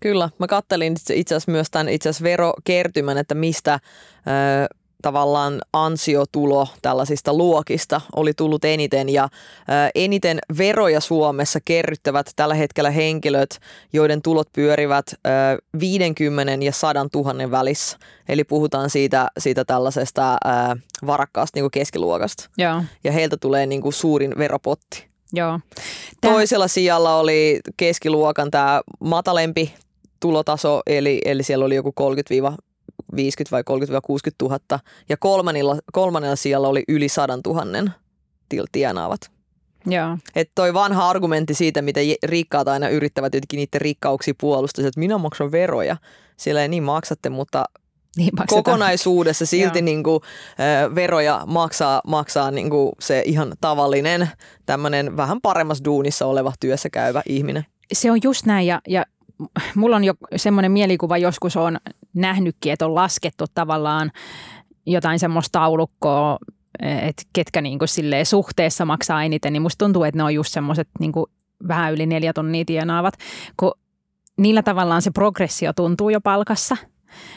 Kyllä, mä kattelin itse asiassa myös tämän itse asiassa verokertymän, että mistä ö, tavallaan ansiotulo tällaisista luokista oli tullut eniten ja ö, eniten veroja Suomessa kerryttävät tällä hetkellä henkilöt, joiden tulot pyörivät ö, 50 ja 100 000 välissä. Eli puhutaan siitä, siitä tällaisesta ö, varakkaasta niin kuin keskiluokasta Joo, ja heiltä tulee niin kuin suurin veropotti. joo. Toisella sijalla oli keskiluokan tämä matalempi tulotaso, eli, eli siellä oli joku 30-50 vai 30-60 000. Ja kolmannella, kolmannella sijalla oli yli 100 000 til- tienaavat. Joo. Että toi vanha argumentti siitä, mitä je- rikkaat aina yrittävät jotenkin niiden rikkauksia puolustaa, että minä maksan veroja. Siellä ei niin maksatte, mutta Niin maksetaan. kokonaisuudessa silti niin kuin, ö, veroja maksaa, maksaa niin kuin se ihan tavallinen, tämmöinen vähän paremmassa duunissa oleva työssä käyvä ihminen. se on just näin ja, ja mulla on jo semmoinen mielikuva, joskus on nähnytkin, että on laskettu tavallaan jotain semmoista taulukkoa, että ketkä niinku silleen suhteessa maksaa eniten, niin musta tuntuu, että ne on just semmoiset niinku vähän yli neljä tonnia tienaavat, kun niillä tavallaan se progressio tuntuu jo palkassa,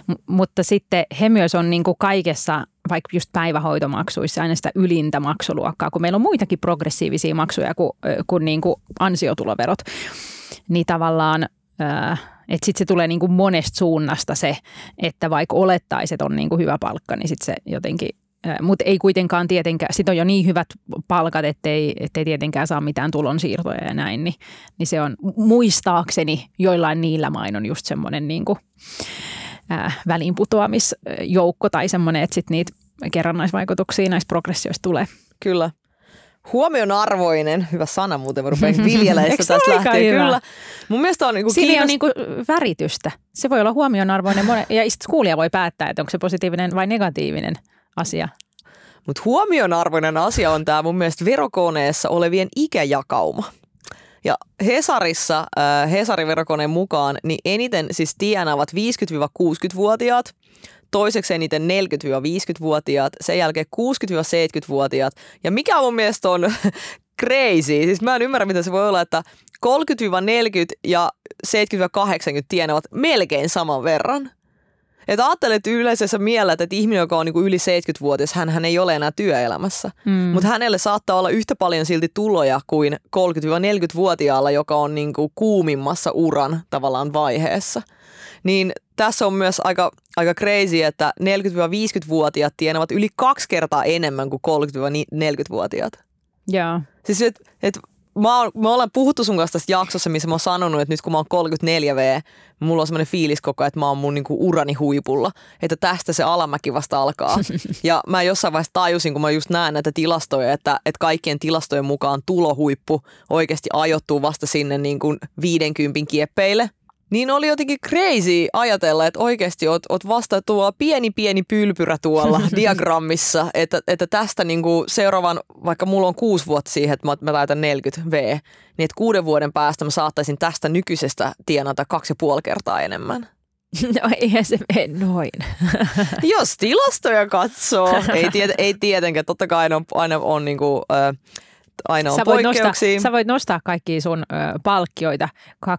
M- mutta sitten he myös on niinku kaikessa, vaikka just päivähoitomaksuissa, aina sitä ylintä maksuluokkaa, kun meillä on muitakin progressiivisia maksuja kuin, kuin niinku ansiotuloverot. Niin tavallaan Että sitten se tulee niin kuin monesta suunnasta se, että vaikka olettaisiin, että on niin kuin hyvä palkka, niin sitten se jotenkin mutta ei kuitenkaan tietenkään, sitten on jo niin hyvät palkat, ettei, ettei tietenkään saa mitään tulonsiirtoja ja näin, niin, niin se on muistaakseni joillain niillä main on just semmoinen niin kuin, äh, väliinputoamisjoukko tai semmoinen, että sitten niitä kerrannaisvaikutuksia näistä progressioista tulee. Kyllä. Huomionarvoinen, hyvä sana muuten, mä rupean viljelemään sitä tästä lähtien. hyvä? Kyllä. Mun mielestä on niinku kiinnost... on niinku väritystä. Se voi olla huomionarvoinen ja kuulija voi päättää, että onko se positiivinen vai negatiivinen asia. Mutta huomionarvoinen asia on tämä mun mielestä verokoneessa olevien ikäjakauma. Ja Hesarissa, äh, Hesarin verokoneen mukaan, niin eniten siis tienaavat 50-60-vuotiaat, toiseksi eniten 40-50-vuotiaat, sen jälkeen 60-70-vuotiaat. Ja mikä mun mielestä on crazy, siis mä en ymmärrä, miten se voi olla, että 30-40 ja 70-80 tienaavat melkein saman verran. Että ajattelet yleisessä mielessä, että ihminen, joka on niinku yli 70-vuotias, hän, hän ei ole enää työelämässä. Mm. Mutta hänelle saattaa olla yhtä paljon silti tuloja kuin 30-40-vuotiaalla, joka on niinku kuumimmassa uran tavallaan vaiheessa. Niin tässä on myös aika, aika crazy, että 40-50-vuotiaat tienavat yli kaksi kertaa enemmän kuin 30-40-vuotiaat. Joo. Siis et, et mä, oon, mä olen puhuttu sun kanssa tässä jaksossa, missä mä oon sanonut, että nyt kun mä oon 34V, mulla on semmoinen fiilis koko ajan, että mä oon mun niinku urani huipulla. Että tästä se alamäki vasta alkaa. ja mä jossain vaiheessa tajusin, kun mä just näen näitä tilastoja, että, että kaikkien tilastojen mukaan tulohuippu oikeasti ajoittuu vasta sinne niin kuin 50 kieppeille. Niin oli jotenkin crazy ajatella, että oikeasti oot, oot vasta tuo pieni pieni pylpyrä tuolla diagrammissa, että, että tästä niinku seuraavan, vaikka mulla on kuusi vuotta siihen, että mä, mä täytän 40 V, niin että kuuden vuoden päästä mä saattaisin tästä nykyisestä tienata kaksi ja puoli kertaa enemmän. No eihän se mene noin. Jos tilastoja katsoo, ei, tiet, ei tietenkään, totta kai aina on, aina on niinku, äh, aina on Sä voit, nostaa, poikkeuksia. sä voit nostaa kaikki sun ö, palkkioita 2,5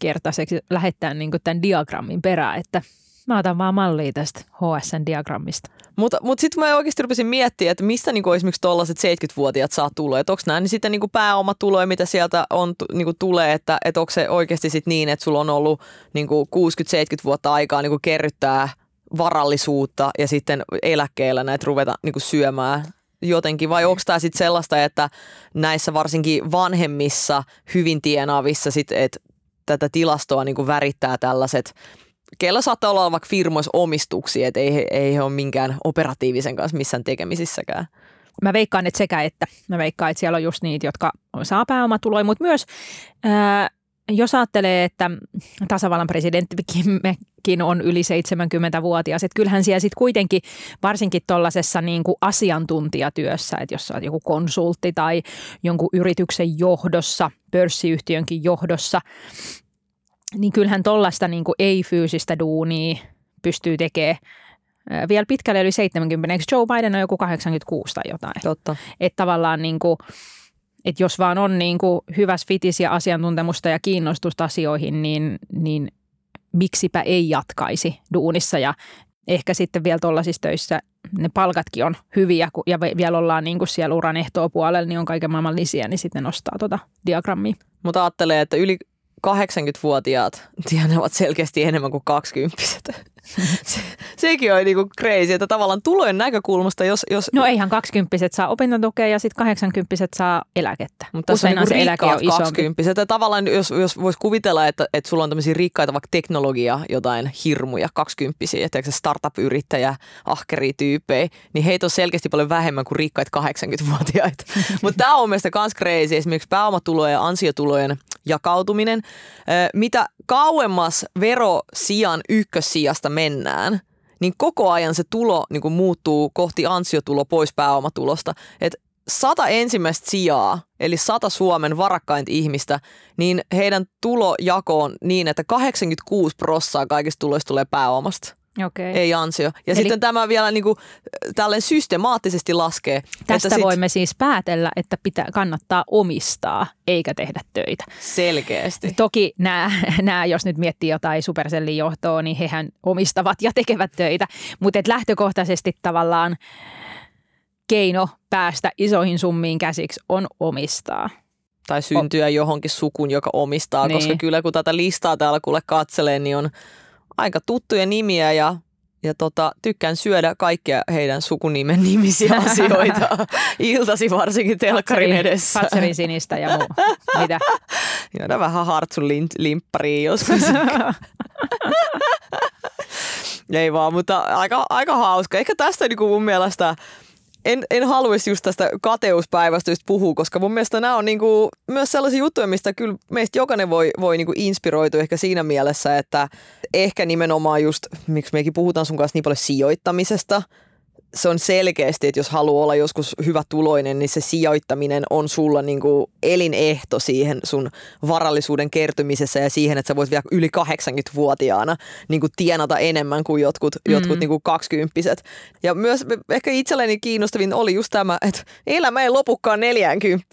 kertaiseksi lähettää niin tämän diagrammin perään, että mä otan vaan mallia tästä HSN diagrammista. Mutta mut sitten mä oikeasti rupesin miettimään, että mistä niinku esimerkiksi tuollaiset 70-vuotiaat saa tuloja. Että onko nämä niin sitten niinku pääomatuloja, mitä sieltä on, niinku tulee, että et onko se oikeasti sit niin, että sulla on ollut niinku 60-70 vuotta aikaa niinku kerryttää varallisuutta ja sitten eläkkeellä näitä ruveta niinku syömään jotenkin, vai onko tämä sitten sellaista, että näissä varsinkin vanhemmissa hyvin tienaavissa sit, että tätä tilastoa niin kuin värittää tällaiset, kellä saattaa olla vaikka firmoissa omistuksia, että ei, ei he ole minkään operatiivisen kanssa missään tekemisissäkään. Mä veikkaan, että sekä että. Mä veikkaan, että siellä on just niitä, jotka saa pääomatuloja, mutta myös ää, jos ajattelee, että tasavallan presidenttikin on yli 70-vuotias, että kyllähän siellä sitten kuitenkin varsinkin tuollaisessa niin kuin asiantuntijatyössä, että jos oot joku konsultti tai jonkun yrityksen johdossa, pörssiyhtiönkin johdossa, niin kyllähän tuollaista niin ei-fyysistä duunia pystyy tekemään ää, vielä pitkälle yli 70. Eikö Joe Biden on joku 86 tai jotain? Totta. Että tavallaan niin kuin, että jos vaan on niin kuin hyväs fitis ja asiantuntemusta ja kiinnostusta asioihin, niin, niin miksipä ei jatkaisi duunissa ja ehkä sitten vielä tuollaisissa töissä ne palkatkin on hyviä ja vielä ollaan niin kuin siellä uran puolella, niin on kaiken maailman lisiä, niin sitten nostaa tuota diagrammia. Mutta ajattelee, että yli 80-vuotiaat tienaavat selkeästi enemmän kuin 20 se, Sekin on niinku crazy, että tavallaan tulojen näkökulmasta, jos, jos No eihän 20 saa opintotukea ja sitten 80 saa eläkettä. Mutta tässä on niinku se eläke on isompi. 20 ja tavallaan jos, jos voisi kuvitella, että, että sulla on tämmöisiä rikkaita vaikka teknologia, jotain hirmuja 20 että se startup-yrittäjä, ahkeria tyyppejä, niin heitä on selkeästi paljon vähemmän kuin rikkaita 80-vuotiaita. Mutta tämä on mielestäni myös crazy, esimerkiksi pääomatulojen ja ansiotulojen jakautuminen. Mitä kauemmas verosijan ykkössijasta mennään, niin koko ajan se tulo niin kuin muuttuu kohti ansiotulo pois pääomatulosta. Et sata ensimmäistä sijaa, eli sata Suomen varakkainta ihmistä, niin heidän tulojako on niin, että 86 prossaa kaikista tuloista tulee pääomasta, Okei. ei ansio. Ja Eli- sitten tämä vielä niin kuin, tälleen systemaattisesti laskee. Tästä että sit voimme siis päätellä, että pitää, kannattaa omistaa eikä tehdä töitä. Selkeästi. Toki nämä, nämä, jos nyt miettii jotain Supercellin johtoa, niin hehän omistavat ja tekevät töitä, mutta et lähtökohtaisesti tavallaan keino päästä isoihin summiin käsiksi on omistaa. Tai syntyä johonkin sukun, joka omistaa, Niin. koska kyllä kun tätä listaa täällä kuule katselee, niin on aika tuttuja nimiä ja ja tota, tykkään syödä kaikkia heidän sukunimen nimisiä asioita iltasi varsinkin telkkarin edessä. Patserin sinistä ja muu. Mitä? Juoda vähän hartsun lin- limpparia joskus. Ei vaan, mutta aika, aika hauska. Ehkä tästä niin mun mielestä en, en haluaisi just tästä kateuspäivästä just puhua, koska mun mielestä nämä on niinku myös sellaisia juttuja, mistä kyllä meistä jokainen voi, voi niinku inspiroitua ehkä siinä mielessä, että ehkä nimenomaan just, miksi mekin puhutaan sun kanssa niin paljon sijoittamisesta, se on selkeästi, että jos haluaa olla joskus hyvä tuloinen, niin se sijoittaminen on sulla niin kuin elinehto siihen sun varallisuuden kertymisessä ja siihen, että sä voit vielä yli 80-vuotiaana niin kuin tienata enemmän kuin jotkut, mm. jotkut niin kuin 20 Ja myös ehkä itselleni kiinnostavin oli just tämä, että elämä ei lopukaan 40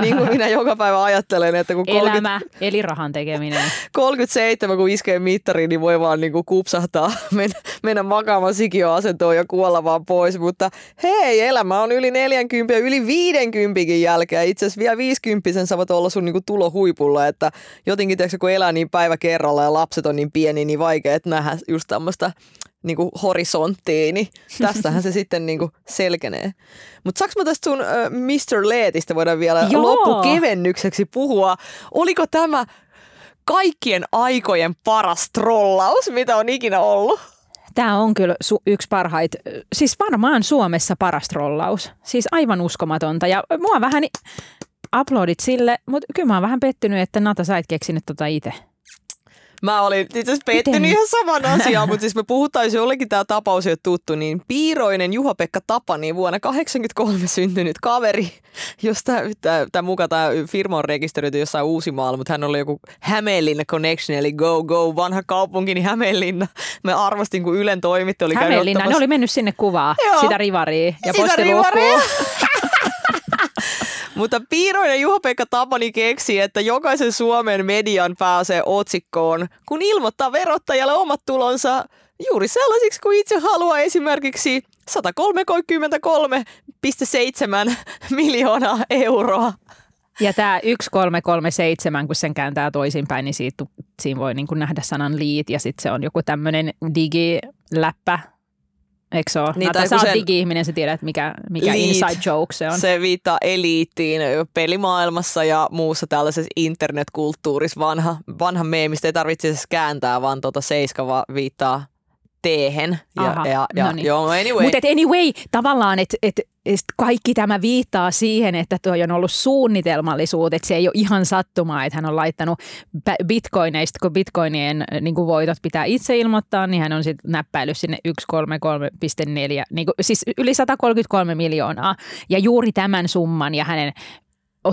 niin kuin minä joka päivä ajattelen, että kun 30, Elämä, eli rahan tekeminen. 37, kun iskee mittariin, niin voi vaan niin kuin kupsahtaa, mennä, mennä makaamaan sikioasentoon ja kuolla vaan pois. Mutta hei, elämä on yli 40 ja yli 50 jälkeen. Itse asiassa vielä 50 sä voit olla sun niin kuin tulohuipulla, että jotenkin tiedätkö, kun elää niin päivä kerralla ja lapset on niin pieni, niin vaikea, nähdä just tämmöistä niin kuin horisonttiin, niin tästähän se sitten niin kuin selkenee. Mutta saanko mä tästä sun äh, Mr. Leetistä voidaan vielä Joo. loppukevennykseksi puhua? Oliko tämä kaikkien aikojen paras trollaus, mitä on ikinä ollut? Tämä on kyllä yksi parhait, siis varmaan Suomessa paras trollaus. Siis aivan uskomatonta. Ja mua vähän uploadit sille, mutta kyllä mä oon vähän pettynyt, että Nata sä et keksinyt tota itse. Mä olin itse asiassa pettynyt ihan saman asian, mutta siis me puhutaan, jos jollekin tämä tapaus ei ole tuttu, niin Piiroinen Juha-Pekka Tapani vuonna 83 syntynyt kaveri, josta tämä muka tämä firma on rekisteröity jossain Uusimaalla, mutta hän oli joku Hämeenlinna Connection, eli Go Go, vanha kaupunki, niin Hämeenlinna. Me arvostin, kun Ylen toimittaja oli käynyt Hämeenlinna, ne oli mennyt sinne kuvaa, Joo. sitä rivaria ja Sitä rivaria. Mutta Piiroinen Juha-Pekka Tapani keksi, että jokaisen Suomen median pääsee otsikkoon, kun ilmoittaa verottajalle omat tulonsa juuri sellaisiksi kuin itse haluaa esimerkiksi 133,7 miljoonaa euroa. Ja tämä 1337, kun sen kääntää toisinpäin, niin siitä, siinä voi niin kuin nähdä sanan lead ja sitten se on joku tämmöinen digiläppä. Eikö se ole? Niin, tai sä oot sen- digi-ihminen, sä tiedät, mikä, mikä Lead. inside joke se on. Se viittaa eliittiin pelimaailmassa ja muussa tällaisessa internetkulttuurissa. Vanha, vanha meemistä ei tarvitse edes kääntää, vaan tota seiska viittaa teehen. Ja, Aha, ja, ja no niin. joo, anyway. Mutta anyway, tavallaan, että et, et kaikki tämä viittaa siihen, että tuo on ollut suunnitelmallisuutta, että se ei ole ihan sattumaa, että hän on laittanut bitcoineista, kun bitcoinien niin kuin voitot pitää itse ilmoittaa, niin hän on sitten näppäillyt sinne 133,4, niin kuin, siis yli 133 miljoonaa. Ja juuri tämän summan ja hänen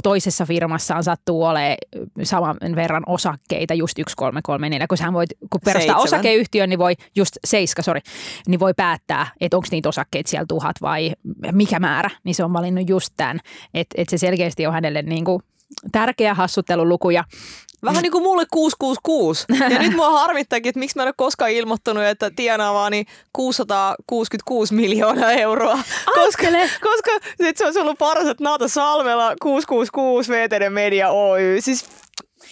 toisessa firmassaan sattuu olemaan saman verran osakkeita, just 1334, kun hän voi, kun perustaa Seitsemän. osakeyhtiön, niin voi, just seiska, sorry, niin voi päättää, että onko niitä osakkeita siellä tuhat vai mikä määrä, niin se on valinnut just tämän, että et se selkeästi on hänelle niin kuin tärkeä hassutteluluku ja Vähän niin kuin mulle 666. Ja nyt mua harmittaakin, että miksi mä en ole koskaan ilmoittanut, että tienaa vaan niin 666 miljoonaa euroa. Koska, koska sit se olisi ollut paras, että Naata Salmela 666 VTD Media Oy. Siis,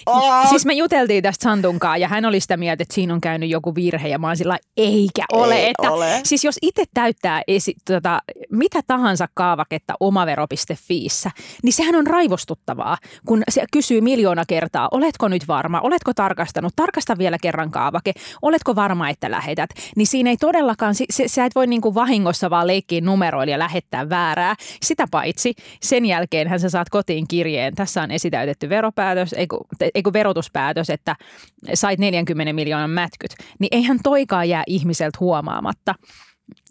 oh, Siis me juteltiin tästä Sandunkaan ja hän oli sitä mieltä, että siinä on käynyt joku virhe ja mä oon sillä eikä ole. Ei että, ole. Siis jos itse täyttää esi- tota, mitä tahansa kaavaketta omavero.fiissä, niin sehän on raivostuttavaa, kun se kysyy miljoona kertaa, oletko nyt varma, oletko tarkastanut, tarkasta vielä kerran kaavake, oletko varma, että lähetät. Niin siinä ei todellakaan, se, se, sä et voi niinku vahingossa vaan leikkiä numeroilla ja lähettää väärää. Sitä paitsi sen jälkeen sä saat kotiin kirjeen, tässä on esitäytetty veropäätös, ei kun, ei kun verotuspäätös, että sait 40 miljoonan mätkyt. Niin eihän toikaan jää ihmiseltä huomaamatta.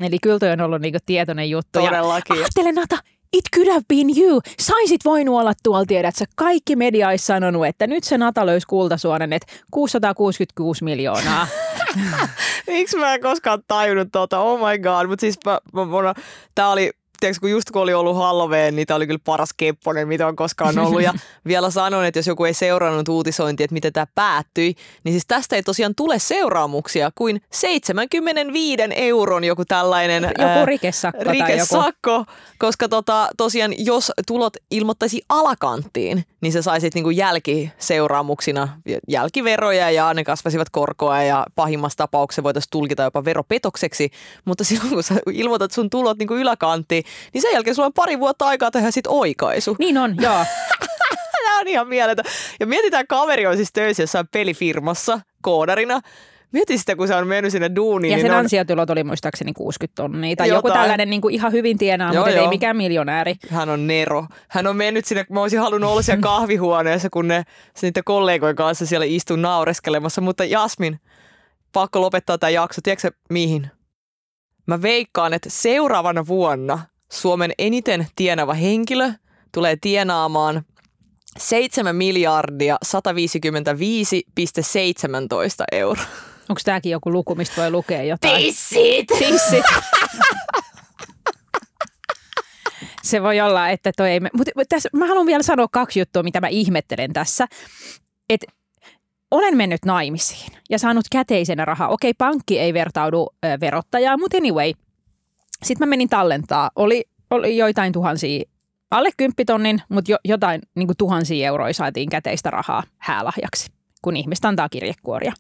Eli kyllä toi on ollut niinku tietoinen juttu. Todellakin. Ja ajattele Nata, it could have been you. Saisit voinut olla tuolla, tiedät sä, kaikki media olisi sanonut, että nyt se Nata löysi kultasuonen, että 666 miljoonaa. miksi mä en koskaan tajunnut tota, oh my god. Mutta siis mä, mä, mä, tää oli tiedätkö, kun just kun oli ollut Halloween, niin tämä oli kyllä paras kepponen, mitä on koskaan ollut. Ja vielä sanon, että jos joku ei seurannut uutisointia, että miten tämä päättyi, niin siis tästä ei tosiaan tule seuraamuksia kuin 75 euron joku tällainen Joku rikesakko tai joku. rikesakko, koska tota, tosiaan jos tulot ilmoittaisi alakanttiin, niin se saisit niinku jälkiseuraamuksina jälkiveroja ja ne kasvaisivat korkoa ja pahimmassa tapauksessa voitaisiin tulkita jopa veropetokseksi, mutta silloin kun sä ilmoitat sun tulot niinku yläkanttiin, niin sen jälkeen sulla on pari vuotta aikaa tehdä sit oikaisu. Niin on, joo. Tämä on ihan mieletön. Ja mietitään, kaveri on siis töissä jossain pelifirmassa koodarina. Mieti sitä, kun se on mennyt sinne duuniin. Ja niin sen ne on, ansiotulot oli muistaakseni 60 tonnia. Tai joku Jotain. tällainen niin kuin ihan hyvin tienaa, Joo, mutta ei joo. mikään miljonääri. hän on Nero. Hän on mennyt sinne, mä olisin halunnut olla siellä kahvihuoneessa, kun ne niiden kollegojen kanssa siellä istuu naureskelemassa. Mutta Jasmin, pakko lopettaa tämä jakso. Tiedätkö mihin? Mä veikkaan, että seuraavana vuonna Suomen eniten tienava henkilö tulee tienaamaan 7 miljardia 155,17 euroa. Onko tämäkin joku luku, mistä voi lukea jotain? Tissit! Tissit. Se voi olla, että toi ei... Mutta tässä, mä haluan vielä sanoa kaksi juttua, mitä mä ihmettelen tässä. Et olen mennyt naimisiin ja saanut käteisenä rahaa. Okei, pankki ei vertaudu ö, verottajaan, mutta anyway. Sitten mä menin tallentaa. Oli, oli joitain tuhansia, alle kymppitonnin, mutta jo, jotain niin tuhansia euroja saatiin käteistä rahaa häälahjaksi, kun ihmistä antaa kirjekuoria.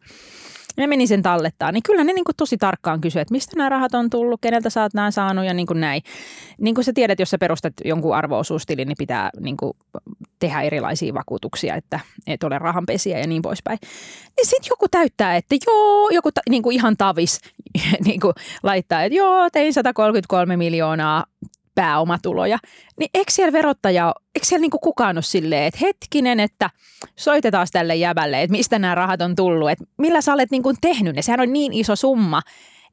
Ja menin sen tallettaa, niin kyllä ne niin kuin tosi tarkkaan kysyivät, että mistä nämä rahat on tullut, keneltä sä oot nämä saanut ja niin kuin näin. Niin kuin sä tiedät, jos sä perustat jonkun arvoosuustilin, niin pitää niin kuin tehdä erilaisia vakuutuksia, että et ole rahanpesiä ja niin poispäin. Niin sitten joku täyttää, että joo, joku ta, niin kuin ihan tavis niin kuin laittaa, että joo, tein 133 miljoonaa pääomatuloja, niin eikö siellä verottaja, eikö siellä niinku kukaan ole silleen, että hetkinen, että soitetaan tälle jäbälle, että mistä nämä rahat on tullut, että millä sä olet niinku tehnyt ne, sehän on niin iso summa,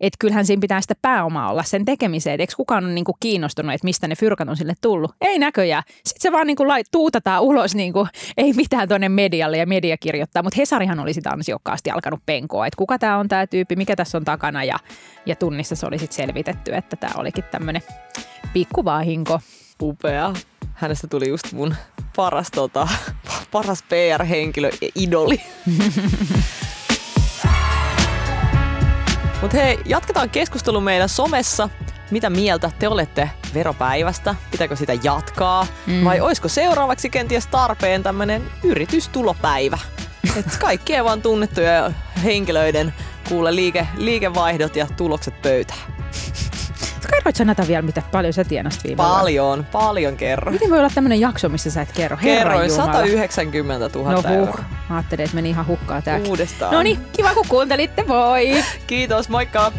että kyllähän siinä pitää sitä pääomaa olla sen tekemiseen, että eikö kukaan ole niinku kiinnostunut, että mistä ne fyrkat on sille tullut. Ei näköjään. Sitten se vaan niinku lait, tuutataan ulos, niinku, ei mitään tuonne medialle ja media kirjoittaa, mutta Hesarihan oli sitä ansiokkaasti alkanut penkoa, että kuka tämä on tämä tyyppi, mikä tässä on takana ja, ja tunnissa se oli sitten selvitetty, että tämä olikin tämmöinen pikkuvahinko. Upea. Hänestä tuli just mun paras, tota, paras PR-henkilö ja idoli. Mutta hei, jatketaan keskustelu meidän somessa. Mitä mieltä te olette veropäivästä? Pitääkö sitä jatkaa? Mm. Vai olisiko seuraavaksi kenties tarpeen tämmöinen yritystulopäivä? Et kaikkien vaan tunnettuja henkilöiden kuule liike, liikevaihdot ja tulokset pöytään. Kerroit sä Nata vielä, mitä paljon sä tienasit viime vuonna? Paljon, paljon kerro. Miten voi olla tämmöinen jakso, missä sä et kerro? Kerroin Jumala. 190 000 No huh, euroa. mä ajattelin, että meni ihan hukkaa tääkin. Uudestaan. No niin, kiva kun kuuntelitte, voi! Kiitos, moikka!